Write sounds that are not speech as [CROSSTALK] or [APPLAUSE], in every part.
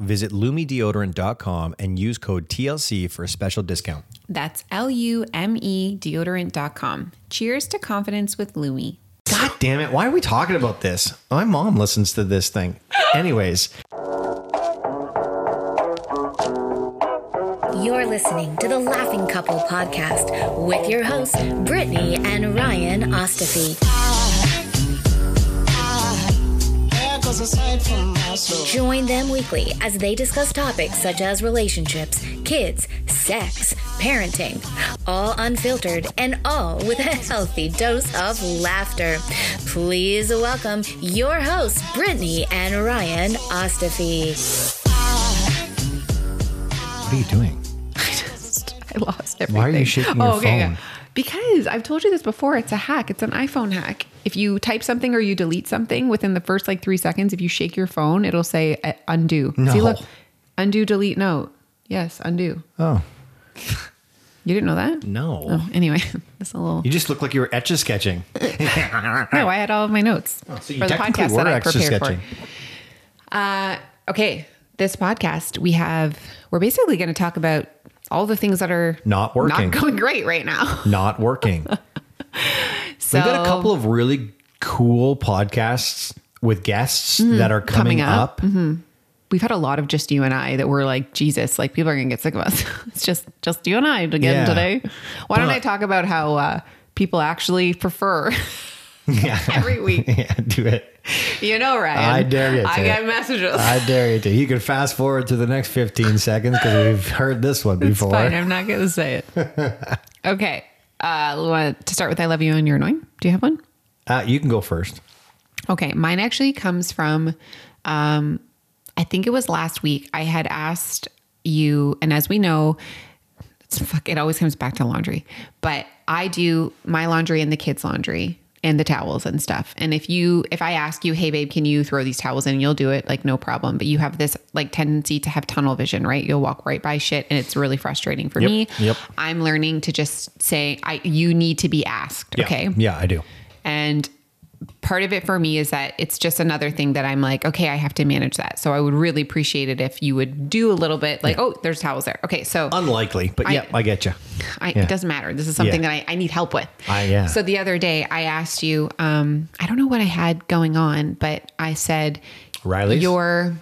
Visit lumedeodorant.com and use code TLC for a special discount. That's L U M E deodorant.com. Cheers to confidence with Lume. God damn it. Why are we talking about this? My mom listens to this thing. Anyways, You're listening to the Laughing Couple podcast with your hosts, Brittany and Ryan Ostafy. Join them weekly as they discuss topics such as relationships, kids, sex, parenting, all unfiltered and all with a healthy dose of laughter. Please welcome your hosts, Brittany and Ryan Ostafy. what are you doing? I lost everything. Why are you shaking your oh, phone? Because I've told you this before. It's a hack. It's an iPhone hack. If you type something or you delete something within the first like three seconds, if you shake your phone, it'll say uh, undo. No. See, look, undo, delete, note. Yes, undo. Oh, [LAUGHS] You didn't know that? no. Oh, anyway, [LAUGHS] that's a little. You just look like you were etch a sketching. [LAUGHS] No, I had all of my notes Oh, So for the podcast that I prepared for. Uh, okay, this podcast we have. We're basically going to talk about all the things that are Not working. not going great right now. Not working. So We've got a couple of really cool podcasts with guests that are coming, coming up. up. we've had a lot of just you and I that were like, Jesus, like people are gonna get sick of us. [LAUGHS] it's just just you and I again Yeah. today. Why don't I talk about how uh, people actually prefer [LAUGHS] Yeah. every week? [LAUGHS] yeah, do it. You know, Ryan. I dare you I to. get messages. I dare you to. You can fast forward to the next 15 seconds because we've heard this one it's before. fine. I'm not gonna say it. okay. Uh, to start with I love you and you're annoying. Do you have one? Uh, you can go first. Okay, mine actually comes from um I think it was last week. I had asked you and as we know, it's fuck it always comes back to laundry. But I do my laundry and the kids' laundry and the towels and stuff. And if you if I ask you, "Hey babe, can you throw these towels in?" you'll do it like no problem, but you have this like tendency to have tunnel vision, right? You'll walk right by shit and it's really frustrating for Yep, me. yep. I'm learning to just say I you need to be asked, Yeah. okay? Yeah, I do. And part of it for me is that it's just another thing that I'm like, okay, I have to manage that. So I would really appreciate it if you would do a little bit like, oh, there's towels there. Okay. So Unlikely, but I- yeah, I get you. I, yeah. it doesn't matter. This is something Yeah. that I, I need help with. I- yeah. So the other day I asked you, um, I don't know what I had going on, but I said, Riley's? your,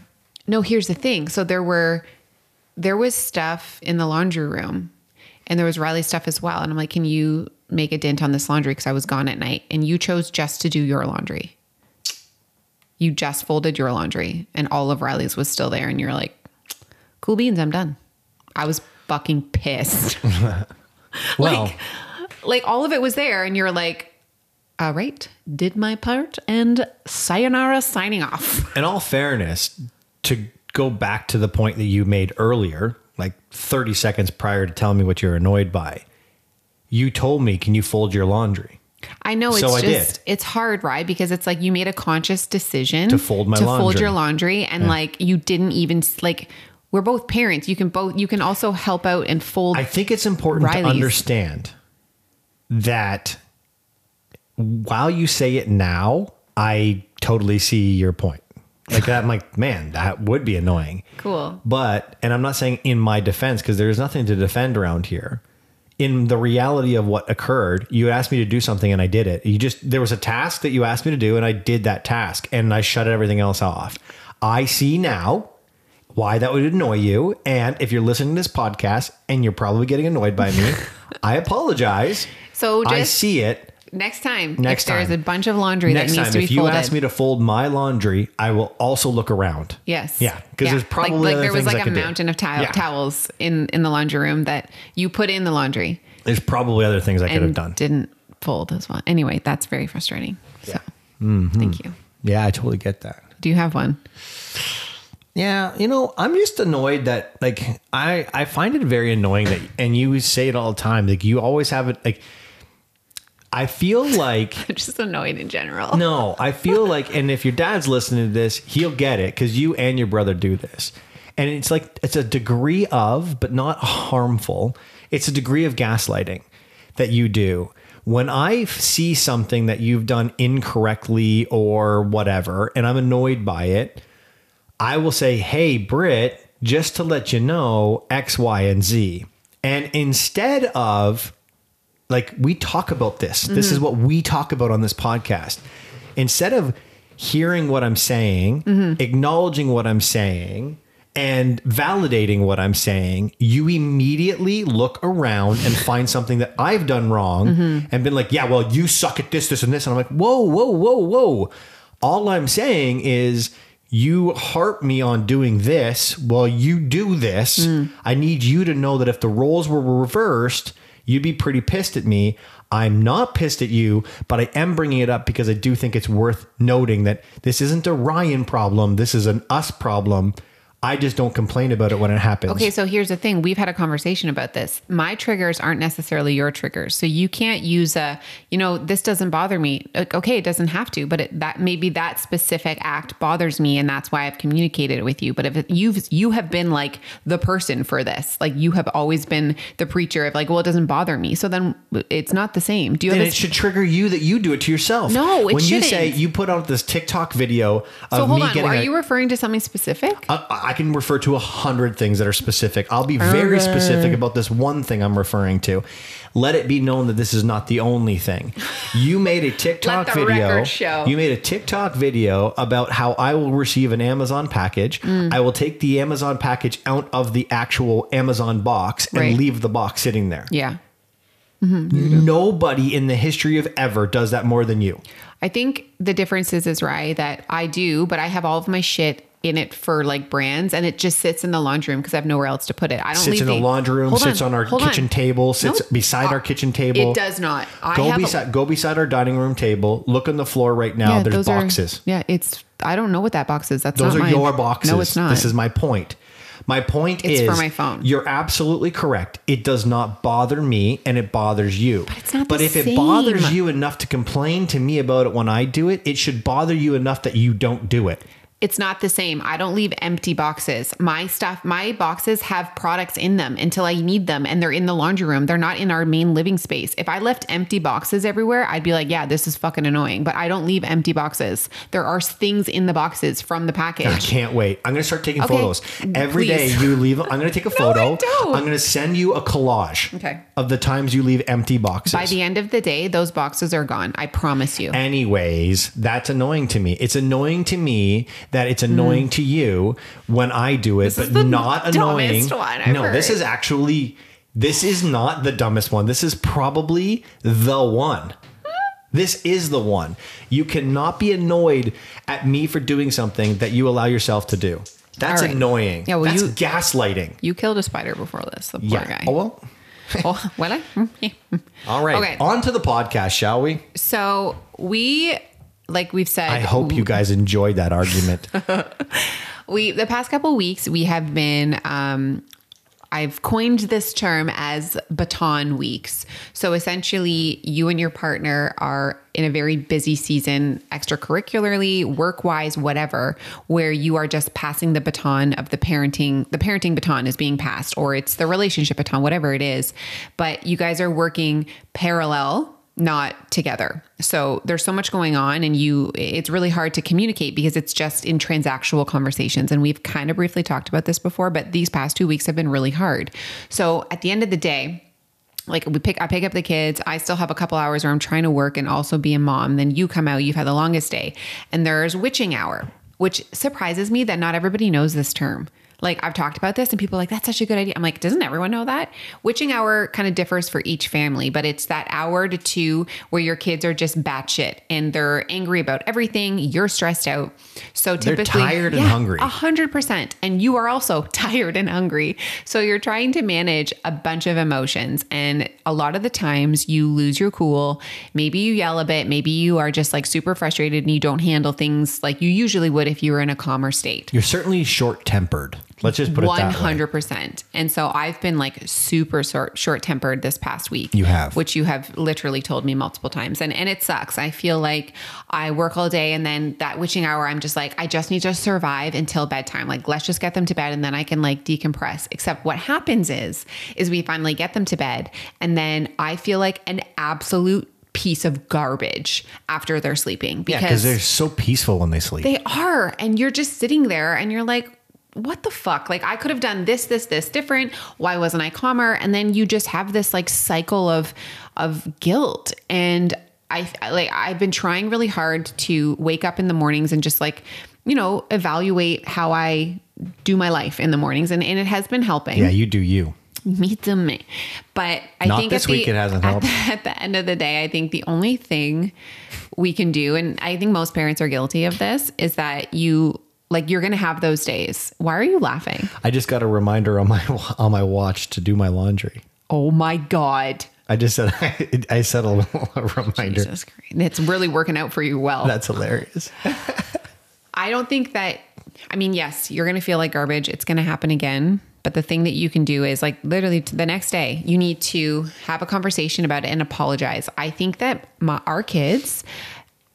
no, here's the thing. So there were, there was stuff in the laundry room and there was Riley stuff as well. And I'm like, can you make a dent on this laundry? Cause I was gone at night and you chose just to do your laundry. You just folded your laundry and all of Riley's was still there. And you're like, cool beans, I'm done. I was fucking pissed. [LAUGHS] Well, like, like all of it was there, and you're like, all right, did my part, and sayonara, signing off. [LAUGHS] in all fairness, to go back to the point that you made earlier, like 30 seconds prior to telling me what you're annoyed by, you told me, can you fold your laundry? I know it's So I just did. it's hard, right? Because it's like you made a conscious decision To fold my to fold your laundry, and like you didn't even like. We're both parents. You can both. You can also help out and fold. I think it's important to understand that while you say it now, I totally see your point. Like that, I'm like, man, that would be annoying. Cool. But and I'm not saying in my defense because there's nothing to defend around here. In the reality of what occurred, you asked me to do something and I did it. You just there was a task that you asked me to do and I did that task and I shut everything else off. I see now why that would annoy you. And if you're listening to this podcast and you're probably getting annoyed by me, [LAUGHS] I apologize. So just, I see it. Next time, Next if there's a bunch of laundry Next that needs time, to be if you folded. ask me to fold my laundry, I will also look around. Yes. Yeah, because Yeah. there's probably like, like other there was like a could do. mountain of Yeah. towels in in the laundry room that you put in the laundry There's probably other things I could have done. didn't fold as well. Anyway, that's very frustrating. So, Mm-hmm. thank you. Yeah, I totally get that. Do you have one? Yeah, you know, I'm just annoyed that like I I find it very annoying that and you say it all the time like you always have it like I feel like I'm [LAUGHS] just annoyed in general. no, I feel like and if your dad's listening to this, he'll get it cuz you and your brother do this. And it's like it's a degree of but not harmful. It's a degree of gaslighting that you do. When I see something that you've done incorrectly or whatever and I'm annoyed by it, I will say, hey, Britt, just to let you know X, Y, and Z. And instead of like, we talk about this, this is mm-hmm. what we talk about on this podcast. Instead of hearing what I'm saying, mm-hmm. acknowledging what I'm saying, and validating what I'm saying, you immediately look around and [LAUGHS] find something that I've done wrong mm-hmm. and been like, yeah, well, you suck at this, this, and this. And I'm like, whoa, whoa, whoa, whoa. All I'm saying is, you harp me on doing this while you do this. Mm. I need you to know that if the roles were reversed, you'd be pretty pissed at me. I'm not pissed at you, but I am bringing it up because I do think it's worth noting that this isn't a Ryan problem. This is an us problem. I just don't complain about it when it happens. Okay, so here's the thing. We've had a conversation about this. My triggers aren't necessarily your triggers. So you can't use a, you know, this doesn't bother me. Like, Okay, it doesn't have to, but it, that maybe that specific act bothers me and that's why I've communicated it with you. But if you've you have been like the person for this. Like you have always been the preacher of like, well, it doesn't bother me. So then it's not the same. Do you then have it should trigger you that you do it to yourself. No, it when you say shouldn't. you put out this TikTok video of So hold me on. getting Are a, you referring to something specific? Uh, I, I can refer to a hundred things that are specific. I'll be very Okay. specific about this one thing I'm referring to. Let it be known that this is not the only thing. You made a TikTok video. You made a TikTok video about how I will receive an Amazon package. Mm. I will take the Amazon package out of the actual Amazon box and Right. leave the box sitting there. yeah. Nobody in the history of ever does that more than you. I think the difference is, is right that I do, but I have all of my shit in it for like brands, and it just sits in the laundry room because I have nowhere else to put it. I don't It Sits in the laundry room, Hold sits on, our hold kitchen table, sits Nope. beside Uh, our kitchen table. It does not. I Go have a- beside go beside our dining room table. Look on the floor right now. There's those are- boxes. yeah, it's. I don't know what that box is. That's Those not are mine. your boxes. No, it's not. This is my point. My point It's is for my phone. You're absolutely correct. It does not bother me and it bothers you. But it's not the if it bothers you enough to complain to me about it when I do it, it should bother you enough that you don't do it. It's not the same. I don't leave empty boxes. My stuff, my boxes have products in them until I need them and they're in the laundry room. They're not in our main living space. If I left empty boxes everywhere, I'd be like, yeah, this is fucking annoying. But I don't leave empty boxes. There are things in the boxes from the package. I can't wait. I'm going to start taking Okay, photos. Every day you leave, I'm going to take a [LAUGHS] No, I photo. don't. I'm going to send you a collage Okay. of the times you leave empty boxes. By the end of the day, those boxes are gone. I promise you. Anyways, that's annoying to me. It's annoying to me that it's annoying to you when I do it, This is but not annoying. dumbest one I've no, this is actually this is not the dumbest one. This is probably the one. This is the one. You cannot be annoyed at me for doing something that you allow yourself to do. That's right. annoying. Yeah, well, That's you- gaslighting. You killed a spider before this, the poor Yeah. guy. Oh well. [LAUGHS] oh, what? I? [LAUGHS] Mm. All right. Okay. On to the podcast, shall we? So we, like we've said, I hope you guys enjoyed that argument. [LAUGHS] we the past couple weeks we have been um I've coined this term as baton weeks. So essentially, you and your partner are in a very busy season, extracurricularly, work wise, whatever, where you are just passing the baton of the parenting. The parenting baton is being passed, or it's the relationship baton, whatever it is. But you guys are working parallel not together. So there's so much going on and you it's really hard to communicate because it's just in transactional conversations and we've kind of briefly talked about this before but these past 2 weeks have been really hard. So at the end of the day, like we pick I pick up the kids, I still have a couple hours where I'm trying to work and also be a mom. Then you come out, you've had the longest day. And there's witching hour, which surprises me that not everybody knows this term. Like I've talked about this and people are like, that's such a good idea. I'm like, doesn't everyone know that? Witching hour kind of differs for each family, but it's that hour to two where your kids are just batshit and they're angry about everything. You're stressed out. So typically tired and hungry. A hundred percent. And you are also [LAUGHS] tired and hungry. So you're trying to manage a bunch of emotions. And a lot of the times you lose your cool. Maybe you yell a bit. Maybe you are just like super frustrated and you don't handle things like you usually would if you were in a calmer state. You're certainly short tempered. Let's just put it One that way. hundred percent. And so I've been like super short short tempered this past week. You have. which you have literally told me multiple times, and and it sucks. I feel like I work all day, and then that witching hour, I'm just like, I just need to survive until bedtime. Like, let's just get them to bed, and then I can like decompress. Except what happens is, is we finally get them to bed, and then I feel like an absolute piece of garbage after they're sleeping because because they're so peaceful when they sleep. they are. And you're just sitting there and you're like, what the fuck? Like, I could have done this, this, this different. Why wasn't I calmer? And then you just have this like cycle of, of guilt. And I like, I've been trying really hard to wake up in the mornings and just like, you know, evaluate how I do my life in the mornings. And, and it has been helping yeah, you do you. me to me. But I Not think this at the, week it hasn't at helped. the- [LAUGHS] at the end of the day, I think the only thing we can do, and I think most parents are guilty of this, is that you like you're gonna have those days. Why are you laughing? I just got a reminder on my [LAUGHS] on my watch to do my laundry. Oh my god. I just said [LAUGHS] I, said a, a [LAUGHS] reminder. Jesus Christ. It's really working out for you well. That's hilarious. I don't think that, I mean, yes, you're going to feel like garbage. It's going to happen again. But the thing that you can do is like literally the next day, you need to have a conversation about it and apologize. I think that my, our kids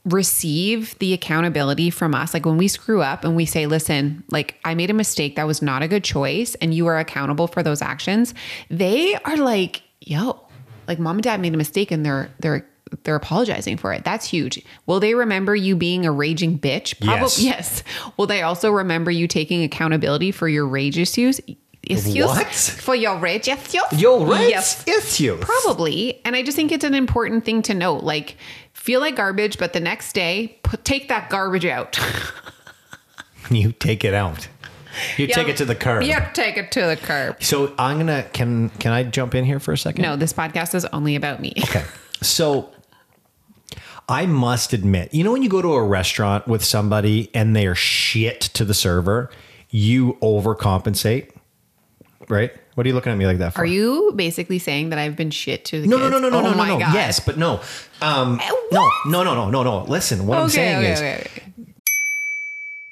receive the accountability from us. Like when we screw up and we say, listen, like I made a mistake, that was not a good choice, and you are accountable for those actions, they are like, yo, like mom and dad made a mistake and they're, they're, they're apologizing for it. That's huge. Will they remember you being a raging bitch? Yes. Yes. Will they also remember you taking accountability for your rage issues? Issues? What? For your rage issues? You're right. Yes. You. Probably. And I just think it's an important thing to note. Like, feel like garbage, but the next day, put, take that garbage out. [LAUGHS] You take it out. You take it to the curb. Yeah, take it to the curb. So I'm gonna can can I jump in here for a second? No, this podcast is only about me. Okay. So I must admit, you know, when you go to a restaurant with somebody and they are shit to the server, you overcompensate, right? What are you looking at me like that for? Are you basically saying that I've been shit to the No, kids? no, no, no, oh no, no, no. God. Yes, but no. Um, Eh, no, no, no, no, no, no. Listen, what I'm saying okay, is, okay, okay.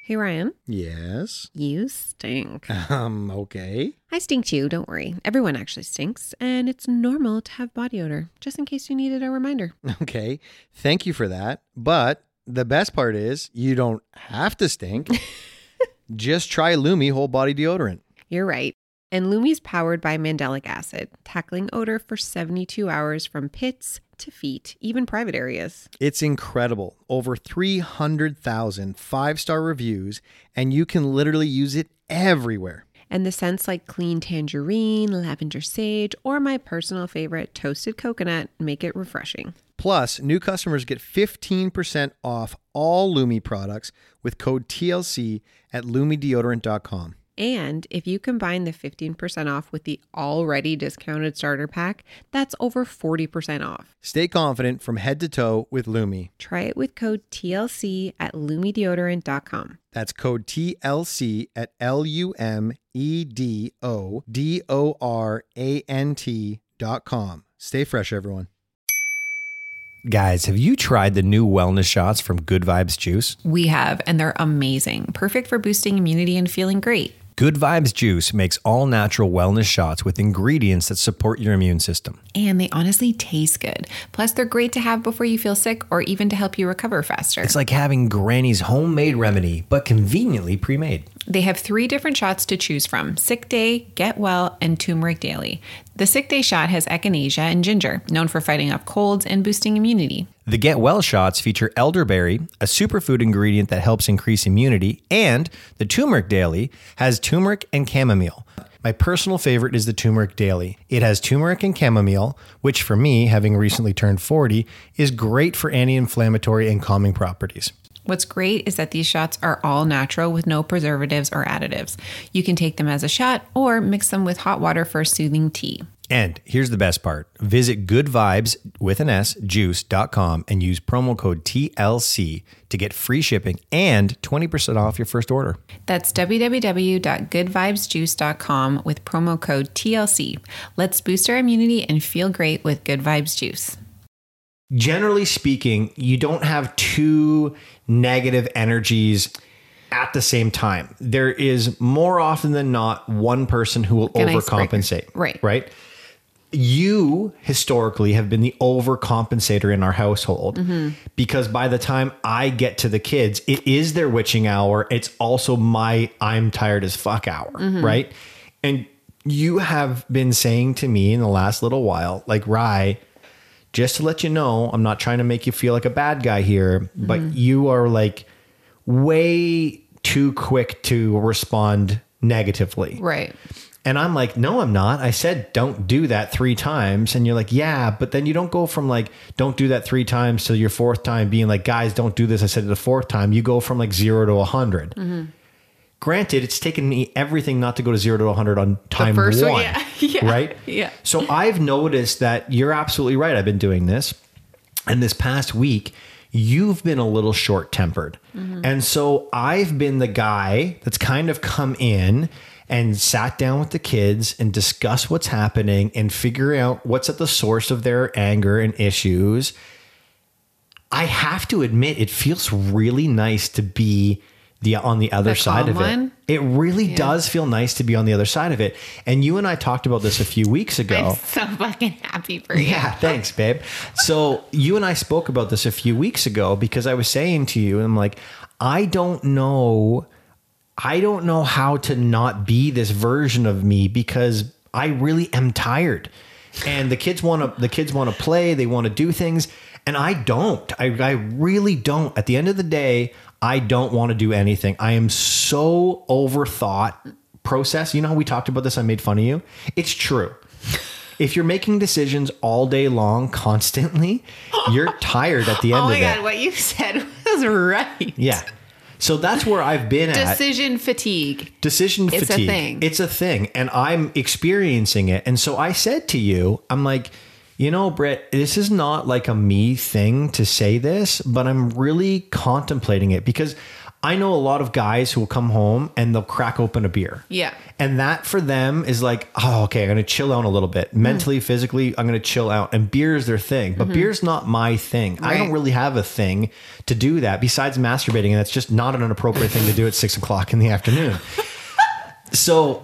Hey, Ryan, Yes. you stink. Um, okay. I stink too, don't worry. Everyone actually stinks, and it's normal to have body odor, just in case you needed a reminder. [LAUGHS] Okay. Thank you for that. But the best part is you don't have to stink. [LAUGHS] Just try Lume whole body deodorant. You're right. And Lume's powered by mandelic acid, tackling odor for 72 hours from pits to feet, even private areas. It's incredible. Over 300,000 five star reviews, and you can literally use it everywhere. And the scents like clean tangerine, lavender sage, or my personal favorite, toasted coconut, make it refreshing. Plus, new customers get 15% off all Lume products with code TLC at lumedeodorant.com. And if you combine the 15% off with the already discounted starter pack, that's over 40% off. Stay confident from head to toe with Lume. Try it with code TLC at lumedeodorant.com. That's code TLC at L U M E D O D O R A N T dot com. Stay fresh, everyone. guys, have you tried the new wellness shots from Good Vibes Juice? We have, and they're amazing, perfect for boosting immunity and feeling great. Good Vibes Juice makes all natural wellness shots with ingredients that support your immune system. And they honestly taste good. Plus, they're great to have before you feel sick or even to help you recover faster. It's like having Granny's homemade remedy, but conveniently pre made. They have three different shots to choose from Sick Day, Get Well, and Turmeric Daily. The Sick Day shot has echinacea and ginger, known for fighting off colds and boosting immunity. The Get Well shots feature elderberry, a superfood ingredient that helps increase immunity, and the Turmeric Daily has turmeric and chamomile. My personal favorite is the Turmeric Daily. It has turmeric and chamomile, which for me, having recently turned 40, is great for anti inflammatory and calming properties. What's great is that these shots are all natural with no preservatives or additives. You can take them as a shot or mix them with hot water for a soothing tea. And here's the best part. Visit Good Vibes with an S juice.com and use promo code TLC to get free shipping and 20% off your first order. That's www.goodvibesjuice.com with promo code TLC. Let's boost our immunity and feel great with Good Vibes Juice. Generally speaking, you don't have two negative energies at the same time. There is more often than not one person who will An overcompensate. Right. Right. You historically have been the overcompensator in our household Mm-hmm. because by the time I get to the kids, it is their witching hour. It's also my I'm tired as fuck hour. Mm-hmm. Right. And you have been saying to me in the last little while, like, Rye, just to let you know, I'm not trying to make you feel like a bad guy here, but Mm-hmm. you are like way too quick to respond negatively. Right. And I'm like, no, I'm not. I said, don't do that three times. And you're like, yeah, but then you don't go from like, don't do that three times to your fourth time being like, guys, don't do this. I said it the fourth time. You go from like zero to a 100. Mm-hmm. Granted, it's taken me everything not to go to zero to a 100 on time first one. one, yeah. [LAUGHS] Yeah. Right? Yeah. So I've noticed that you're absolutely right. I've been doing this. And this past week, you've been a little short tempered. Mm-hmm. And so I've been the guy that's kind of come in and sat down with the kids and discuss what's happening and figure out what's at the source of their anger and issues. I have to admit, it feels really nice to be the on the other The side of calm it. It really does feel nice to be on the other side of it. And you and I talked about this a few weeks ago. I'm so fucking happy for you. Yeah, thanks, babe. So you and I spoke about this a few weeks ago because I was saying to you, and I'm like, I don't know, I don't know how to not be this version of me because I really am tired. And the kids want to the kids want to play, they want to do things, and I don't. I, I really don't. At the end of the day, I don't want to do anything. I am so overthought process. You know how we talked about this? I made fun of you. It's true if you're making decisions all day long constantly, you're tired at the end [LAUGHS] oh of the day. Oh my god, what you said [LAUGHS] was right. Yeah. So that's where I've been at. Decision fatigue. Decision fatigue. It's a thing. It's a thing. And I'm experiencing it. And so I said to you, I'm like, you know, Britt, this is not like a me thing to say this, but I'm really contemplating it because I know a lot of guys who will come home and they'll crack open a beer. Yeah. And that for them is like, oh, okay, I'm going to chill out a little bit. Mentally, physically, I'm going to chill out. And beer is their thing. But beer's not my thing. I don't really have a thing to do that besides masturbating. And that's just not an appropriate thing to do at six o'clock in the afternoon. [LAUGHS] So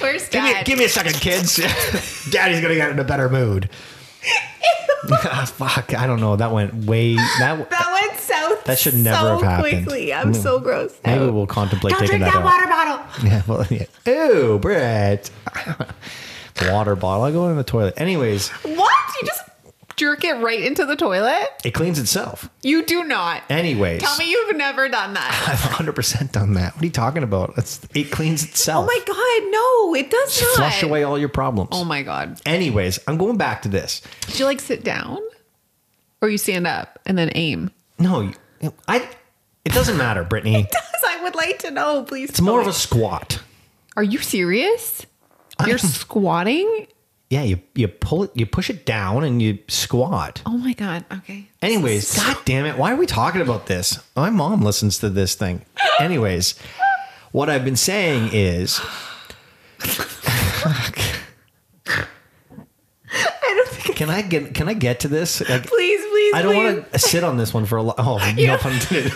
Where's [LAUGHS] give me, give me a second, kids. [LAUGHS] Daddy's going to get in a better mood. Ah, fuck, I don't know. That went way. That, that went. That should never so have happened. Quickly. I'm so gross. maybe now. we'll contemplate Don't taking drink that, that out. water bottle. [LAUGHS] Yeah, well, yeah. Ew, Brett. [LAUGHS] Water bottle. I go in the toilet. Anyways, What? You just jerk it right into the toilet? it cleans itself. You do not. Anyways, Tell me you've never done that. [LAUGHS] I've 100% done that. What are you talking about? It's, it cleans itself. Oh my god, no, it does Just not. flush away all your problems. Oh my god. Anyways, I'm going back to this. Do you like sit down? Or you stand up and then aim? No, you- I. It doesn't matter, Brittany. [LAUGHS] Because I would like to know, please. It's more of a squat. Are you serious? You're squatting? Yeah, you you pull it, you push it down, and you squat. Oh my god. Okay. Anyways, god damn it, why are we talking about this? My mom listens to this thing. Anyways, what I've been saying is [LAUGHS] I don't think. can I get can I get to this? Like, Please, please, I don't want to sit on this one for a lot. Oh, [LAUGHS] no pun intended.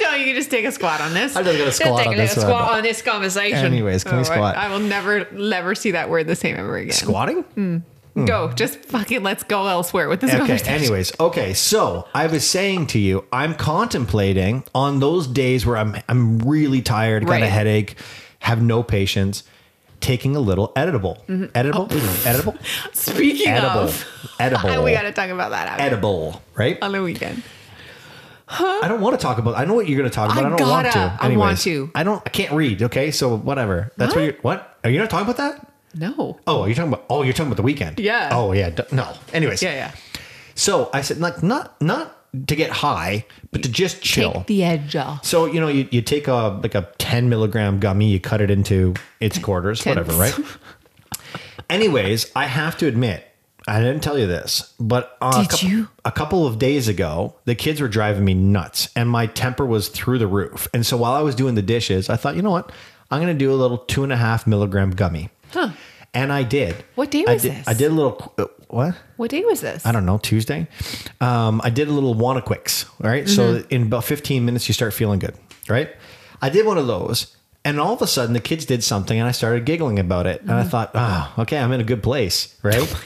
No, you can just take a squat on this. I'm just gonna squat take on a this one. squat on this conversation. Anyways, can we I- squat? I will never, never see that word the same ever again. Squatting? Hmm. Hmm. Go, just fucking let's go elsewhere with this Okay, conversation. anyways, okay. So I was saying to you, I'm contemplating on those days where I'm I'm really tired, got a headache, have no patience, taking a little editable. Mm-hmm. Edible? Oh. [LAUGHS] Edible? Speaking Edible. of, Edible. [LAUGHS] we got to talk about that after, edible, right? on the weekend. Huh? I don't want to talk about. I know what you're going to talk about. I I, don't want gotta. to. I want to. I don't. I can't read. Okay, so whatever. That's what, What? you're. What are you not talking about that? No. Oh, you're talking about. Oh, you're talking about the weekend. Yeah. Oh yeah. No. Anyways. Yeah, yeah. So I said, like, not not to get high, but to just chill. Take the edge off. So you know, you, you take a like a ten milligram gummy, you cut it into its quarters, Tenths. whatever, right? [LAUGHS] Anyways, I have to admit, I didn't tell you this, but uh, a, Did couple, you? a couple of days ago, the kids were driving me nuts, and my temper was through the roof. And so while I was doing the dishes, I thought, you know what, I'm going to do a little two and a half milligram gummy. Huh. And I did. What day was I did, this? I did a little. uh, What? What day was this? I don't know, Tuesday. Um, I did a little Quicks, right? So Mm-hmm. in about 15 minutes, you start feeling good, right? I did one of those, and all of a sudden, the kids did something, and I started giggling about it. And Mm-hmm. I thought, oh, okay, I'm in a good place, right? [LAUGHS]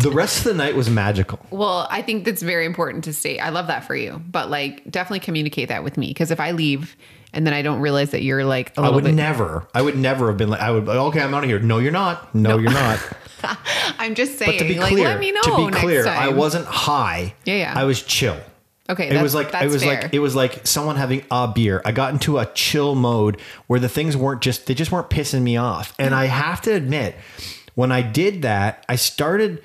Oh the rest of the night was magical. Well, I think that's very important to state. I love that for you, but like definitely communicate that with me because if I leave and then I don't realize that you're like a I would bit, never, I would never have been like, I would, okay, I'm out of here. No, you're not. No, you're not. [LAUGHS] I'm just saying, But to be like, clear, let me know. to be clear. I wasn't high. Yeah, yeah. I was chill. Okay, it that's- was like it was fair. like it was like someone having a beer. I got into a chill mode where the things weren't just they just weren't pissing me off. And I have to admit, when I did that, I started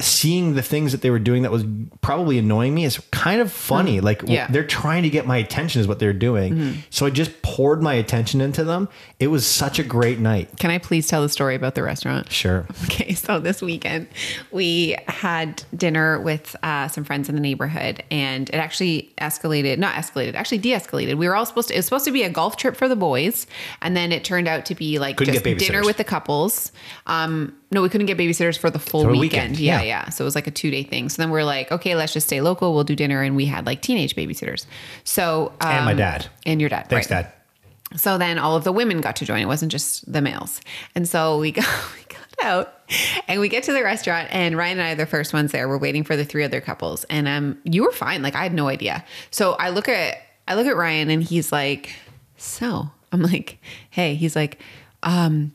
seeing the things that they were doing that was probably annoying me is kind of funny. Like Mm. Yeah. Mm-hmm. they're trying to get my attention is what they're doing. So I just poured my attention into them. It was such a great night. Can I please tell the story about the restaurant? Sure. [LAUGHS] Okay, so this weekend we had dinner with uh, some friends in the neighborhood, and it actually escalated, not escalated, actually de escalated. We were all supposed to, it was supposed to be a golf trip for the boys, and then it turned out to be like Couldn't just dinner with the couples. Um, no, we couldn't get babysitters for the full For weekend. weekend, Yeah, yeah. Yeah. So it was like a two day thing. So then we are like, okay, let's just stay local. We'll do dinner, and we had like teenage babysitters. So um, And my dad. and your dad. Thanks, right. Dad. So then all of the women got to join. It wasn't just the males. And so we [LAUGHS] got, we got out and we get to the restaurant and Ryan and I are the first ones there. We're waiting for the three other couples. And um you were fine. Like I had no idea. So I look at I look at Ryan and he's like, so I'm like, hey, he's like, um,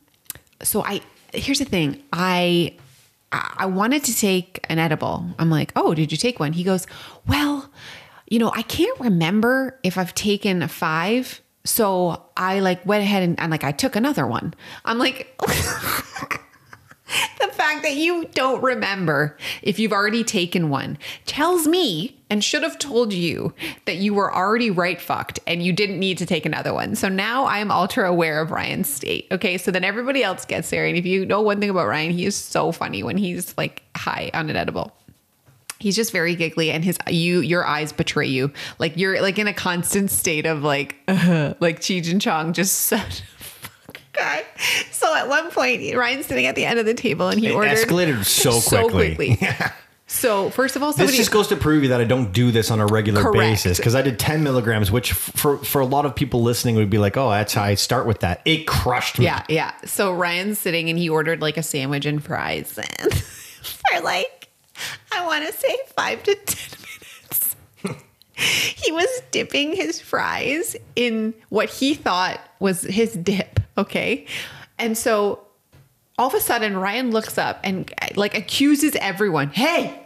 so I here's the thing. I I wanted to take an edible. I'm like, oh, did you take one? He goes, well, you know, I can't remember if I've taken a five. So I like went ahead and, and like I took another one. I'm like, [LAUGHS] [LAUGHS] the fact that you don't remember if you've already taken one tells me and should have told you that you were already right fucked and you didn't need to take another one. So now I'm ultra aware of Ryan's state. Okay. So then everybody else gets there. And if you know one thing about Ryan, he is so funny when he's like high on an edible. He's just very giggly and his you your eyes betray you. Like you're like in a constant state of like [LAUGHS] like Cheech and Chong just [LAUGHS] guy. So at one point, Ryan's sitting at the end of the table and he It ordered escalated so [LAUGHS] quickly. [LAUGHS] So first of all, This somebody just goes to prove you that I don't do this on a regular Correct. basis because I did 10 milligrams, which f- for for a lot of people listening would be like, oh, that's how I start with that. It crushed me. yeah, yeah. So Ryan's sitting and he ordered like a sandwich and fries and [LAUGHS] for like I want to say five to ten minutes. he was dipping his fries in what he thought was his dip. Okay, and so all of a sudden Ryan looks up and like accuses everyone, "Hey,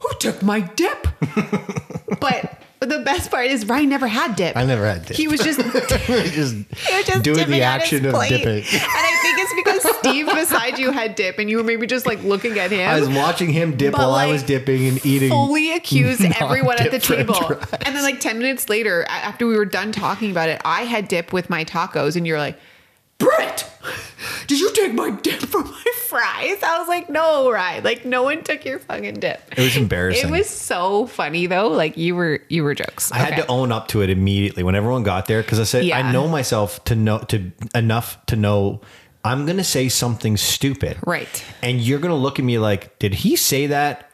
who took my dip?" [LAUGHS] but the best part is Ryan never had dip. I never had dip. He was just [LAUGHS] just he was just doing the action of dipping. And I think it's because Steve beside you had dip and you were maybe just like looking at him. I was watching him dip while I was dipping and eating. fully accused everyone at the table. fries. And then like 10 minutes later, after we were done talking about it, I had dip with my tacos and you're like, Brett, did you take my dip for my [LAUGHS] fries? I was like, no, right. Like no one took your fucking dip. It was embarrassing. It was so funny though. Like you were, you were jokes. I had to own up to it immediately when everyone got there because I said Yeah. I know myself to know to enough to know I'm gonna say something stupid, Right. And you're gonna look at me like, did he say that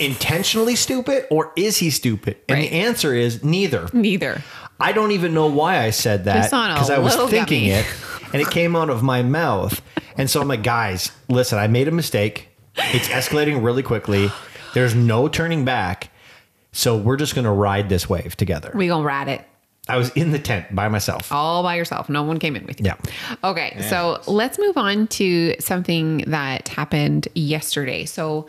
intentionally stupid or is he stupid? And Right. the answer is neither. Neither. I don't even know why I said that Just on because I was thinking gummy. it [LAUGHS] and it came out of my mouth. And so I'm like, guys, listen, I made a mistake. It's escalating really quickly. There's no turning back. So we're just going to ride this wave together. We gonna ride it. I was in the tent by myself. all by yourself. No one came in with you. Yeah. Okay, so let's move on to something that happened yesterday. So,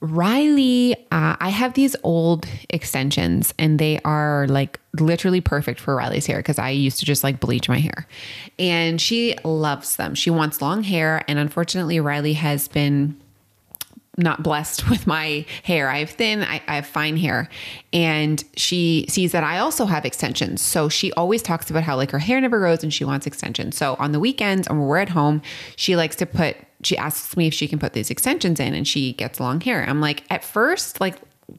Riley, uh, I have these old extensions and they are like literally perfect for Riley's hair because I used to just like bleach my hair. And she loves them. She wants long hair. And unfortunately, Riley has been not blessed [LAUGHS] with my hair. I have thin, I, I, have fine hair. And she sees that I also have extensions. So she always talks about how like her hair never grows and she wants extensions. So on the weekends and we're at home, she likes to put, she asks me if she can put these extensions in and she gets long hair. I'm like, at first, like,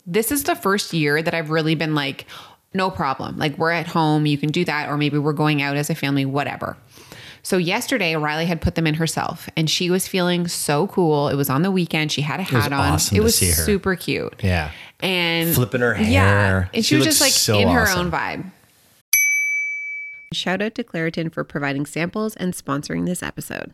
this is the first year that I've really been like, no problem. Like, we're at home, you can do that. Or maybe we're going out as a family, whatever. So yesterday, Riley had put them in herself, and she was feeling so cool. It was on the weekend. She had a hat was on. awesome it to was see her. super cute. Yeah. And Flipping her hair. Yeah, hair. and she, She was just like so in her awesome. own vibe. Shout out to Claritin for providing samples and sponsoring this episode.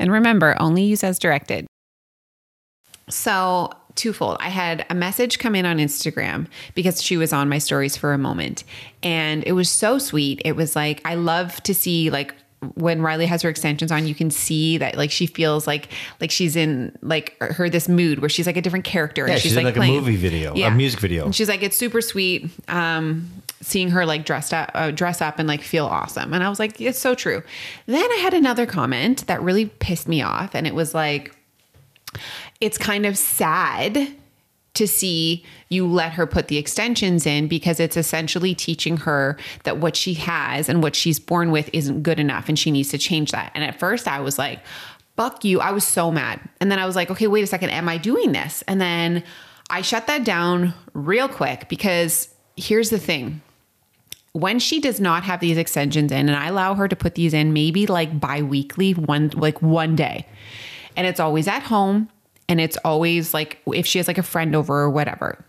And remember, only use as directed. So, twofold. I had a message come in on Instagram because she was on my stories for a moment. And it was so sweet. It was like, I love to see like when Riley has her extensions on, you can see that like she feels like like she's in like her this mood where she's like a different character. Yeah, and she's in, like, a playing- movie video, a music video. And she's like, it's super sweet. Um, seeing her like dressed up, uh, dress up and like feel awesome. And I was like, it's so true. Then I had another comment that really pissed me off, and it was like, it's kind of sad to see you let her put the extensions in because it's essentially teaching her that what she has and what she's born with isn't good enough and she needs to change that. And at first I was like, fuck you. I was so mad. And then I was like, okay, wait a second. Am I doing this? And then I shut that down real quick because here's the thing when she does not have these extensions in and I allow her to put these in maybe like bi-weekly one like one day. And it's always at home and it's always like if she has like a friend over or whatever.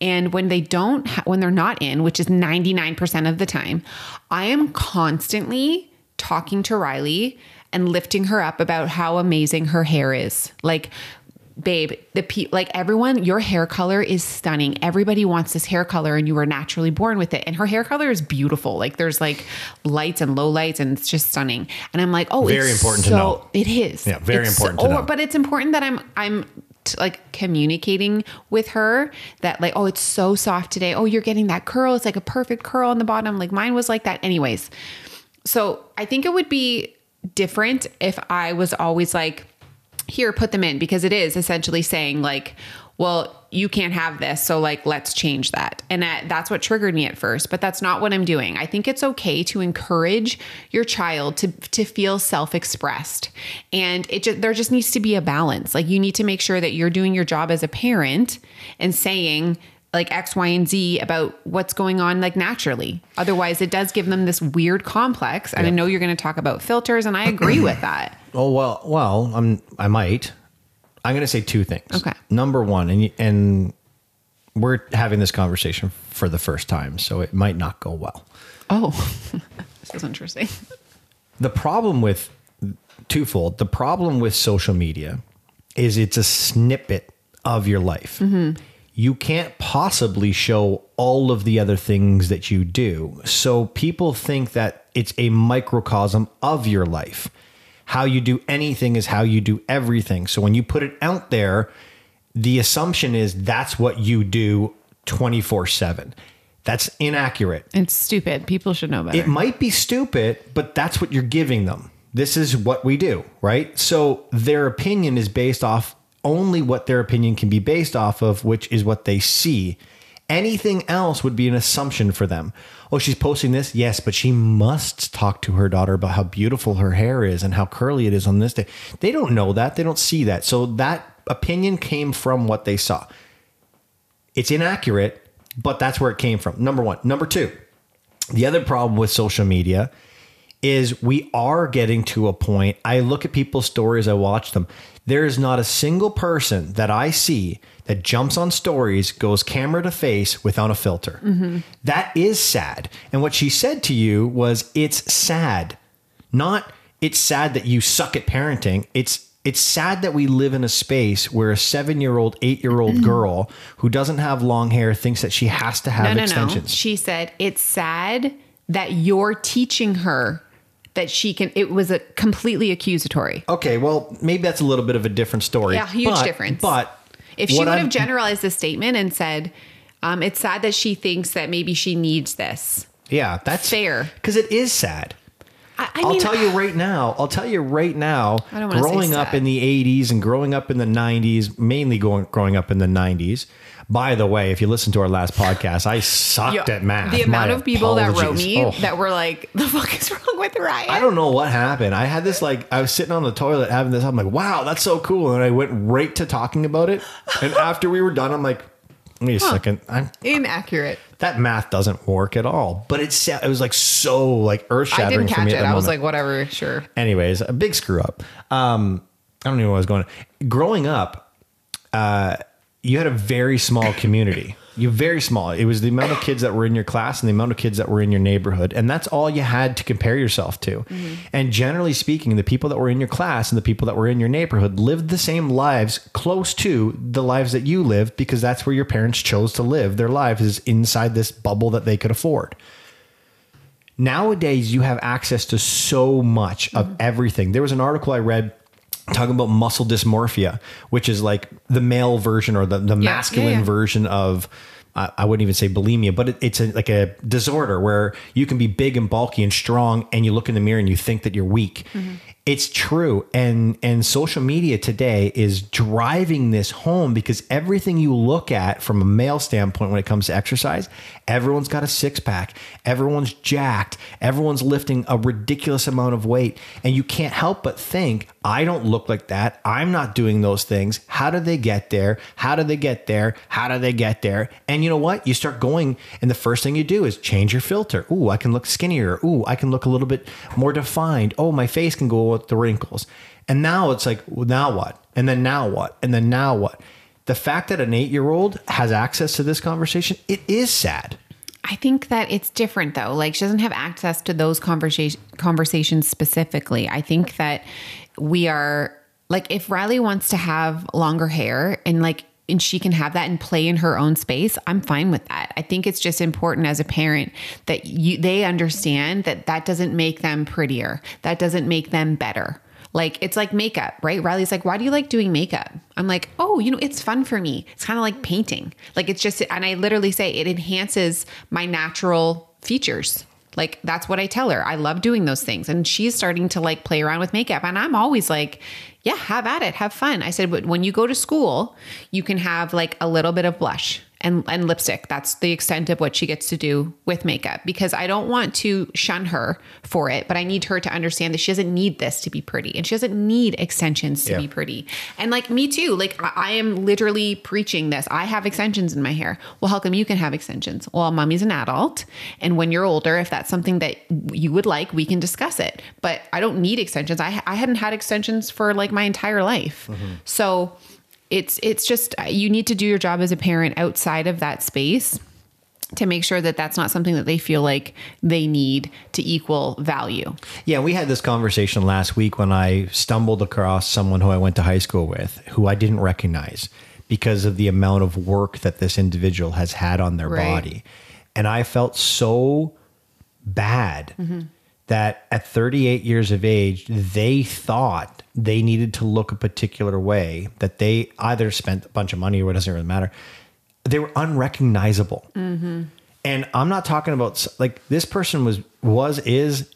And when they don't ha- when they're not in which is 99% of the time I am constantly talking to Riley and lifting her up about how amazing her hair is. Like babe the pe- like everyone your hair color is stunning. Everybody wants this hair color and you were naturally born with it. And her hair color is beautiful. Like there's like lights and low lights and it's just stunning. And i'm like oh it's Very important to know. it is. Yeah, very It's important to know. but it's important that i'm i'm t- like communicating with her that like oh it's so soft today. Oh you're getting that curl. It's like a perfect curl on the bottom. Like mine was like that anyways. So I think it would be different if I was always like, here, put them in, because it is essentially saying, like, well, you can't have this. So, like, let's change that. And that, that's what triggered me at first, but that's not what I'm doing. I think it's okay to encourage your child to, to feel self expressed. And it just, there just needs to be a balance. Like, you need to make sure that you're doing your job as a parent and saying, like X, Y, and Z about what's going on like naturally. Otherwise, it does give them this weird complex. And I know you're going to talk about filters, and I agree with that. Oh well, well, I'm I might. I'm going to say two things. Okay. Number one, and and we're having this conversation for the first time, so it might not go well. Oh, [LAUGHS] this is interesting. The problem with twofold. The problem with social media is it's a snippet of your life. Mm-hmm. You can't possibly show all of the other things that you do. So people think that it's a microcosm of your life. How you do anything is how you do everything. So when you put it out there, the assumption is that's what you do 24 7. That's inaccurate. It's stupid. People should know better. It might be stupid, but that's what you're giving them. This is what we do, right? So their opinion is based off only what their opinion can be based off of, which is what they see. Anything else would be an assumption for them. Oh, she's posting this? Yes, but she must talk to her daughter about how beautiful her hair is and how curly it is on this day. They don't know that. They don't see that. So that opinion came from what they saw. It's inaccurate, but that's where it came from. Number one. Number two, the other problem with social media is we are getting to a point. I look at people's stories, I watch them. There is not a single person that I see that jumps on stories, goes camera to face without a filter. Mm-hmm. That is sad. And what she said to you was, it's sad. Not it's sad that you suck at parenting. It's it's sad that we live in a space where a seven year old, eight year old mm-hmm. girl who doesn't have long hair thinks that she has to have no, no, extensions. no. She said it's sad that you're teaching her that she can. It was a completely accusatory. Okay, well, maybe that's a little bit of a different story. Yeah, huge But- difference. But If she would I'm- have generalized the statement and said, um, "It's sad that she thinks that maybe she needs this," yeah, that's Fair. because it is sad. I, I I'll mean, tell you right now. I'll tell you right now. I don't wanna say growing up in the '80s and growing up in the '90s, mainly going growing up in the '90s. By the way, if you listen to our last podcast, I sucked Yeah, at math. The amount My of people that wrote me Oh. that were like, "The fuck is wrong with Ryan?" I don't know what happened. I had this like I was sitting on the toilet having this. I'm like, wow, that's so cool, and I went right to talking about it. And [LAUGHS] after we were done, I'm like, wait a second, I'm Inaccurate. that math doesn't work at all. But it's it was like so like earth I didn't for catch me. it. I was like, whatever, sure. anyways, a big screw up. Um, I don't even know where I was going. Growing up, uh, you had a very small community. You very small. It was the amount of kids that were in your class and the amount of kids that were in your neighborhood, and that's all you had to compare yourself to. Mm-hmm. And generally speaking, the people that were in your class and the people that were in your neighborhood lived the same lives close to the lives that you lived because that's where your parents chose to live their lives is inside this bubble that they could afford nowadays you have access to so much of mm-hmm. everything. There was an article I read talking about muscle dysmorphia, which is like the male version or the, the Yeah, masculine yeah, yeah. version of. I wouldn't even say bulimia, but it, it's a, like a disorder where you can be big and bulky and strong, and you look in the mirror and you think that you're weak. Mm-hmm. It's true, and and social media today is driving this home because everything you look at from a male standpoint when it comes to exercise, everyone's got a six pack, everyone's jacked, everyone's lifting a ridiculous amount of weight, and you can't help but think, I don't look like that. I'm not doing those things. How do they get there? How do they get there? How do they get there? And you know what? You start going, and the first thing you do is change your filter. Ooh, I can look skinnier. Ooh, I can look a little bit more defined. Oh, my face can go the wrinkles. And now it's like, well, now what? And then now what? And then now what? The fact that an eight year old has access to this conversation, it is sad. I think that it's different though. Like she doesn't have access to those conversation conversations specifically. I think that we are like if Riley wants to have longer hair and like and she can have that and play in her own space, I'm fine with that. I think it's just important as a parent that you they understand that that doesn't make them prettier. That doesn't make them better. Like it's like makeup, right? Riley's like, "Why do you like doing makeup?" I'm like, "Oh, you know, it's fun for me. It's kind of like painting. Like it's just and I literally say it enhances my natural features." Like that's what I tell her. I love doing those things. And she's starting to like play around with makeup and I'm always like, "Yeah, have at it. Have fun." I said, "But when you go to school, you can have like a little bit of blush and, and lipstick. That's the extent of what she gets to do with makeup because I don't want to shun her for it, but I need her to understand that she doesn't need this to be pretty and she doesn't need extensions to Yeah. be pretty. And like me too, like I, I am literally preaching this. I have extensions in my hair. Well, how come you can have extensions? Well, mommy's an adult. And when you're older, if that's something that you would like, we can discuss it. But I don't need extensions. I, I hadn't had extensions for like my entire life. Mm-hmm. So, it's it's just uh, you need to do your job as a parent outside of that space to make sure that that's not something that they feel like they need to equal value. Yeah, we had this conversation last week when I stumbled across someone who I went to high school with who I didn't recognize because of the amount of work that this individual has had on their Right. body. And I felt so bad that at 38 years of age, they thought they needed to look a particular way, that they either spent a bunch of money or it doesn't really matter. They were unrecognizable. Mm-hmm. And I'm not talking about like this person was, was, is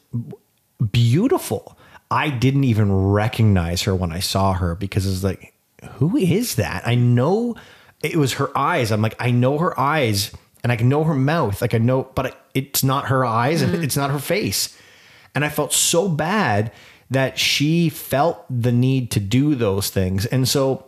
beautiful. I didn't even recognize her when I saw her because it's like, who is that? I know it was her eyes. I'm like, I know her eyes and I can know her mouth. Like I know, but it's not her eyes and mm-hmm. it's not her face. And I felt so bad that she felt the need to do those things. And so,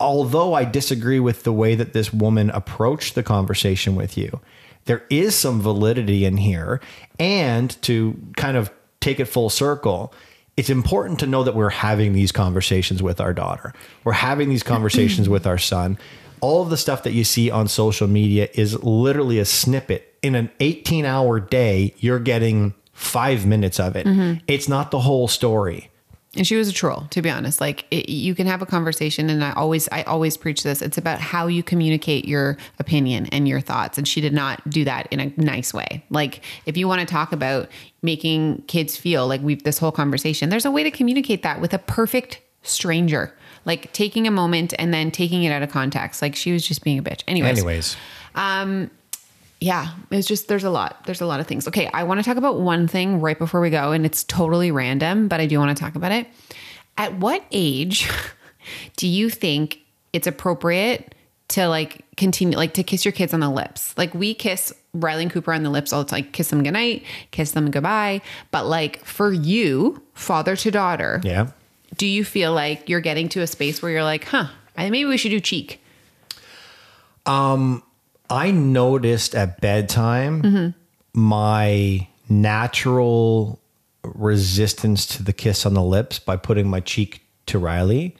although I disagree with the way that this woman approached the conversation with you, there is some validity in here. And to kind of take it full circle, it's important to know that we're having these conversations with our daughter. We're having these conversations with our son. All of the stuff that you see on social media is literally a snippet. In an 18 hour day, you're getting five minutes of it. Mm-hmm. It's not the whole story. And she was a troll, to be honest. Like it, you can have a conversation, and I always, I always preach this. It's about how you communicate your opinion and your thoughts. And she did not do that in a nice way. Like if you want to talk about making kids feel like we've this whole conversation, there's a way to communicate that with a perfect stranger. Like taking a moment and then taking it out of context. Like she was just being a bitch. Anyways, Anyways, um, yeah, it's just there's a lot. There's a lot of things. Okay, I want to talk about one thing right before we go, and it's totally random, but I do want to talk about it. At what age [LAUGHS] do you think it's appropriate to like continue like to kiss your kids on the lips? Like we kiss Riley and Cooper on the lips all the time, kiss them goodnight, kiss them goodbye. But like for you, father to daughter, yeah. do you feel like you're getting to a space where you're like, huh, maybe we should do cheek? Um, I noticed at bedtime my natural resistance to the kiss on the lips by putting my cheek to Riley.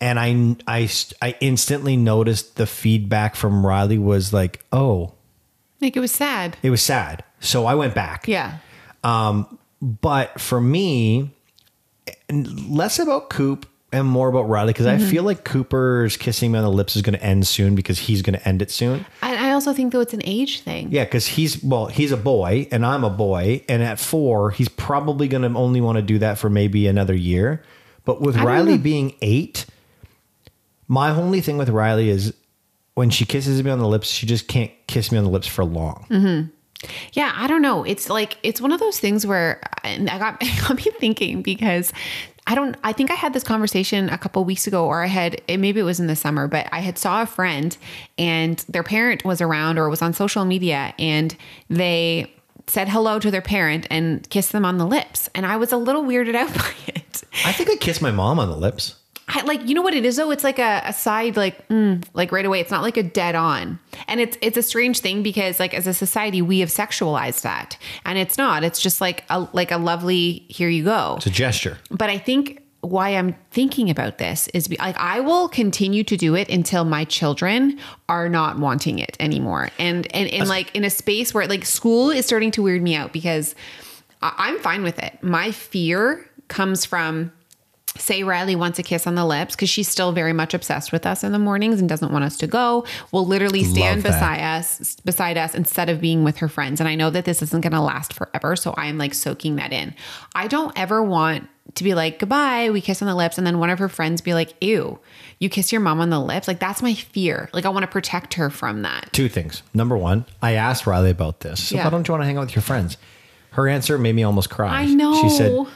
And I, I, I instantly noticed the feedback from Riley was like, oh, Like it was sad. it was sad. So I went back. Yeah. Um, But for me, less about Coop and more about Riley because I feel like Cooper's kissing me on the lips is going to end soon because he's going to end it soon. I also think though it's an age thing. Yeah, because he's well, he's a boy and I'm a boy, and at four, he's probably going to only want to do that for maybe another year. But with don't Riley being eight, my only thing with Riley is when she kisses me on the lips, she just can't kiss me on the lips for long. Mm-hmm. Yeah, I don't know. It's like it's one of those things where and I got [LAUGHS] got me thinking because I don't I think I had this conversation a couple weeks ago or I had it, maybe it was in the summer, but I had saw a friend and their parent was around or was on social media and they said hello to their parent and kissed them on the lips and I was a little weirded out [LAUGHS] by it. I think I kissed my mom on the lips. I, like you know what it is though it's like a, a side like mm, like right away it's not like a dead on and it's it's a strange thing because like as a society we have sexualized that and it's not it's just like a like a lovely here you go It's a gesture. but I think why I'm thinking about this is be, like I will continue to do it until my children are not wanting it anymore. And and in like in a space where like school is starting to weird me out because I, I'm fine with it. My fear comes from say Riley wants a kiss on the lips because she's still very much obsessed with us in the mornings and doesn't want us to go. Will literally stand beside us beside us instead of being with her friends. And I know that this isn't going to last forever, so I'm like soaking that in. I don't ever want to be like goodbye, we kiss on the lips, and then one of her friends be like, "Ew, you kiss your mom on the lips." Like that's my fear. Like I want to protect her from that. Two things. Number one, I asked Riley about this. So Yeah. why don't you want to hang out with your friends? Her answer made me almost cry. I know. She said,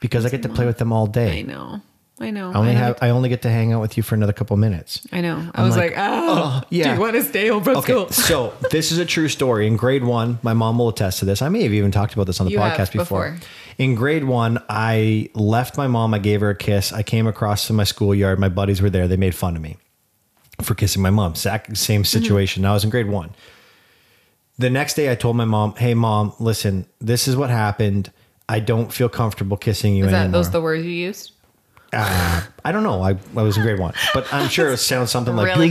because I get to play with them all day. I know. I know. I only I have I only get to hang out with you for another couple minutes. I know. I was like, like, oh, yeah. Do you want to stay from Okay, school? so [LAUGHS] this is a true story. In grade one, my mom will attest to this. I may have even talked about this on the You podcast before. before. In grade one, I left my mom. I gave her a kiss. I came across to my schoolyard. My buddies were there. They made fun of me for kissing my mom. Same Mm-hmm. situation. I was in grade one. The next day, I told my mom, "Hey, mom, listen. This is what happened. I don't feel comfortable kissing you Is that anymore." those the words you used? I don't know. I, I was in grade one, but I'm sure it sounds something like Really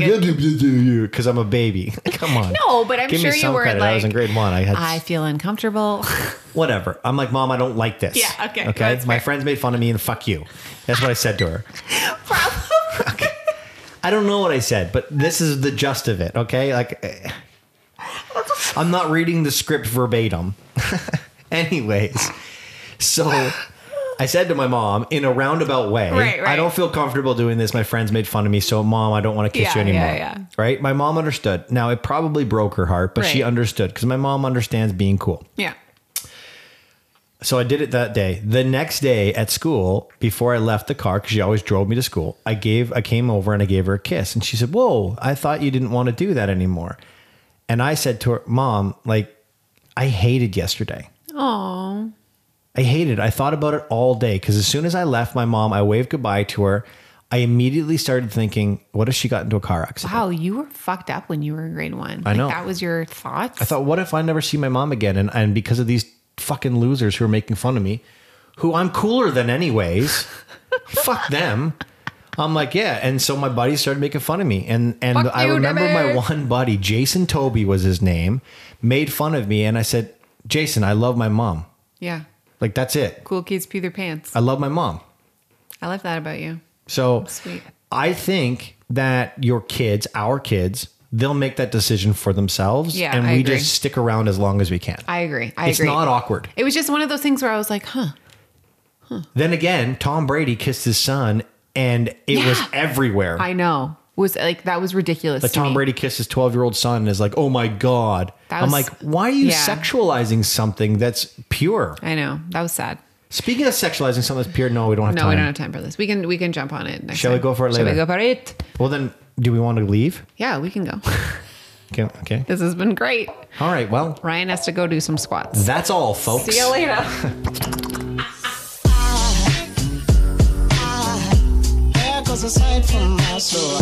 because I'm a baby. [LAUGHS] Come on. No, but I'm Give sure you were credit. I was in grade one. I had I feel uncomfortable. [LAUGHS] whatever. I'm like, mom, I don't like this. Yeah, okay, Okay. My fair. friends made fun of me and fuck you. That's what I said to her. [LAUGHS] Okay. I don't know what I said, but this is the gist of it. Okay. Like, eh, I'm not reading the script verbatim. Anyways, so I said to my mom in a roundabout way, Right, right. I don't feel comfortable doing this. My friends made fun of me. So, mom, I don't want to kiss Yeah, you anymore. yeah. Right. My mom understood. Now, it probably broke her heart, but she understood because my mom understands being cool. yeah. So I did it that day. The next day at school, before I left the car, because she always drove me to school, I gave I came over and I gave her a kiss, and she said, "Whoa, I thought you didn't want to do that anymore." And I said to her, "Mom, like, I hated yesterday. Oh, I hated. it. I thought about it all day because as soon as I left my mom, I waved goodbye to her. I immediately started thinking, what if she got into a car accident? wow, you were fucked up when you were in grade one. I know. That was your thoughts. I thought, what if I never see my mom again? And, and because of these fucking losers who are making fun of me, who I'm cooler than anyways, [LAUGHS] fuck them. I'm like, yeah. And so my buddies started making fun of me. And and Fuck I you, remember my one buddy, Jason Toby was his name, made fun of me. And I said, Jason, I love my mom. yeah, Like, that's it. cool kids pee their pants. I love my mom. I love that about you. So Sweet. I think that your kids, our kids, they'll make that decision for themselves. Yeah, and I we agree. just stick around as long as we can. I agree. I it's agree. not awkward. It was just one of those things where I was like, huh. Then again, Tom Brady kissed his son and it was everywhere. I know. Was like that was ridiculous. like to Tom me. Brady kissed his 12 year old son and is like, oh my God. That I'm was- like, why are you yeah. sexualizing something that's pure? I know. That was sad. Speaking of sexualizing something that's pure, no, we don't have No, time. we don't have time for this. We can we can jump on it next Shall we time. go for it Shall we later? go for it? Well, then, do we want to leave? Yeah, we can go. [LAUGHS] Okay. okay. this has been great. All right. Well, Ryan has to go do some squats. that's all, folks. See you later. [LAUGHS] Hair goes aside from my soul.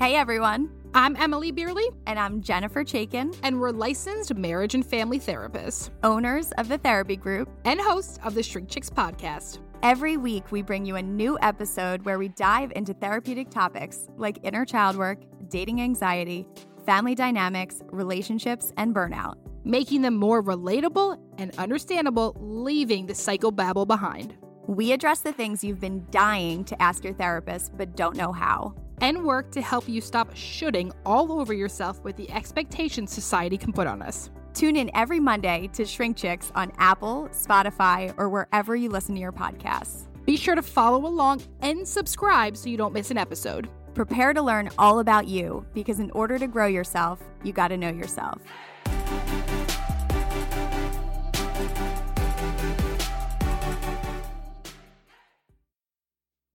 Hey everyone, I'm Emily Beerley, and I'm Jennifer Chaikin, and we're licensed marriage and family therapists owners of the therapy group. and hosts of the Shrink Chicks podcast. Every week, we bring you a new episode where we dive into therapeutic topics like inner child work, dating anxiety, family dynamics, relationships, and burnout. making them more relatable and understandable, leaving the psychobabble behind. We address the things you've been dying to ask your therapist but don't know how. And work to help you stop shooting all over yourself with the expectations society can put on us. Tune in every Monday to Shrink Chicks on Apple, Spotify, or wherever you listen to your podcasts. Be sure to follow along and subscribe so you don't miss an episode. Prepare to learn all about you because in order to grow yourself, you got to know yourself.